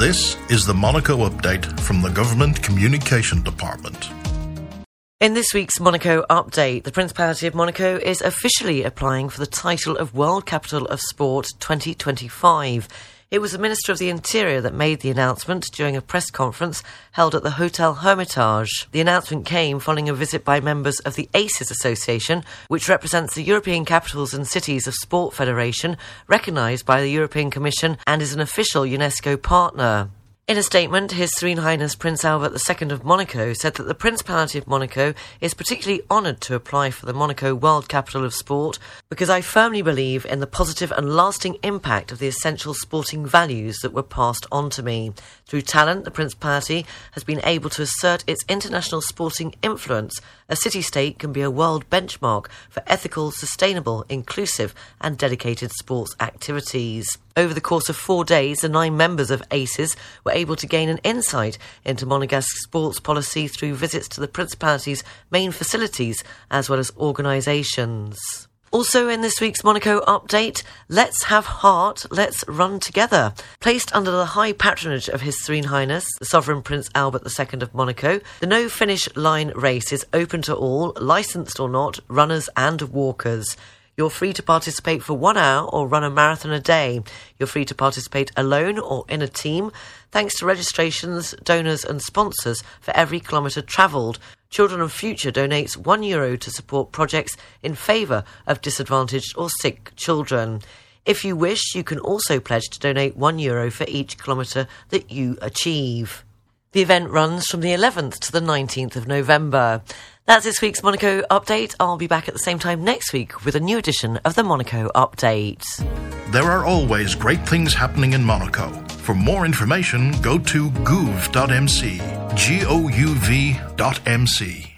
This is the Monaco update from the Government Communication Department. In this week's Monaco update, the Principality of Monaco is officially applying for the title of World Capital of Sport 2025. It was the Minister of the Interior that made the announcement during a press conference held at the Hotel Hermitage. The announcement came following a visit by members of the ACES Association, which represents the European Capitals and Cities of Sport Federation, recognised by the European Commission and is an official UNESCO partner. In a statement, His Serene Highness Prince Albert II of Monaco said that the Principality of Monaco is particularly honoured to apply for the Monaco World Capital of Sport because I firmly believe in the positive and lasting impact of the essential sporting values that were passed on to me. Through talent, the Principality has been able to assert its international sporting influence. A city state can be a world benchmark for ethical, sustainable, inclusive, and dedicated sports activities. Over the course of four days, the nine members of ACES were able to gain an insight into Monegasque sports policy through visits to the Principality's main facilities as well as organisations. Also, in this week's Monaco update, Let's Have Heart, Let's Run Together. Placed under the high patronage of His Serene Highness, the Sovereign Prince Albert II of Monaco, the no finish line race is open to all, licensed or not, runners and walkers. You're free to participate for one hour or run a marathon a day. You're free to participate alone or in a team, thanks to registrations, donors, and sponsors for every kilometre travelled. Children of Future donates one euro to support projects in favour of disadvantaged or sick children. If you wish, you can also pledge to donate one euro for each kilometre that you achieve. The event runs from the 11th to the 19th of November. That's this week's Monaco update. I'll be back at the same time next week with a new edition of the Monaco update. There are always great things happening in Monaco. For more information, go to gouv.mc. G O U V.mc.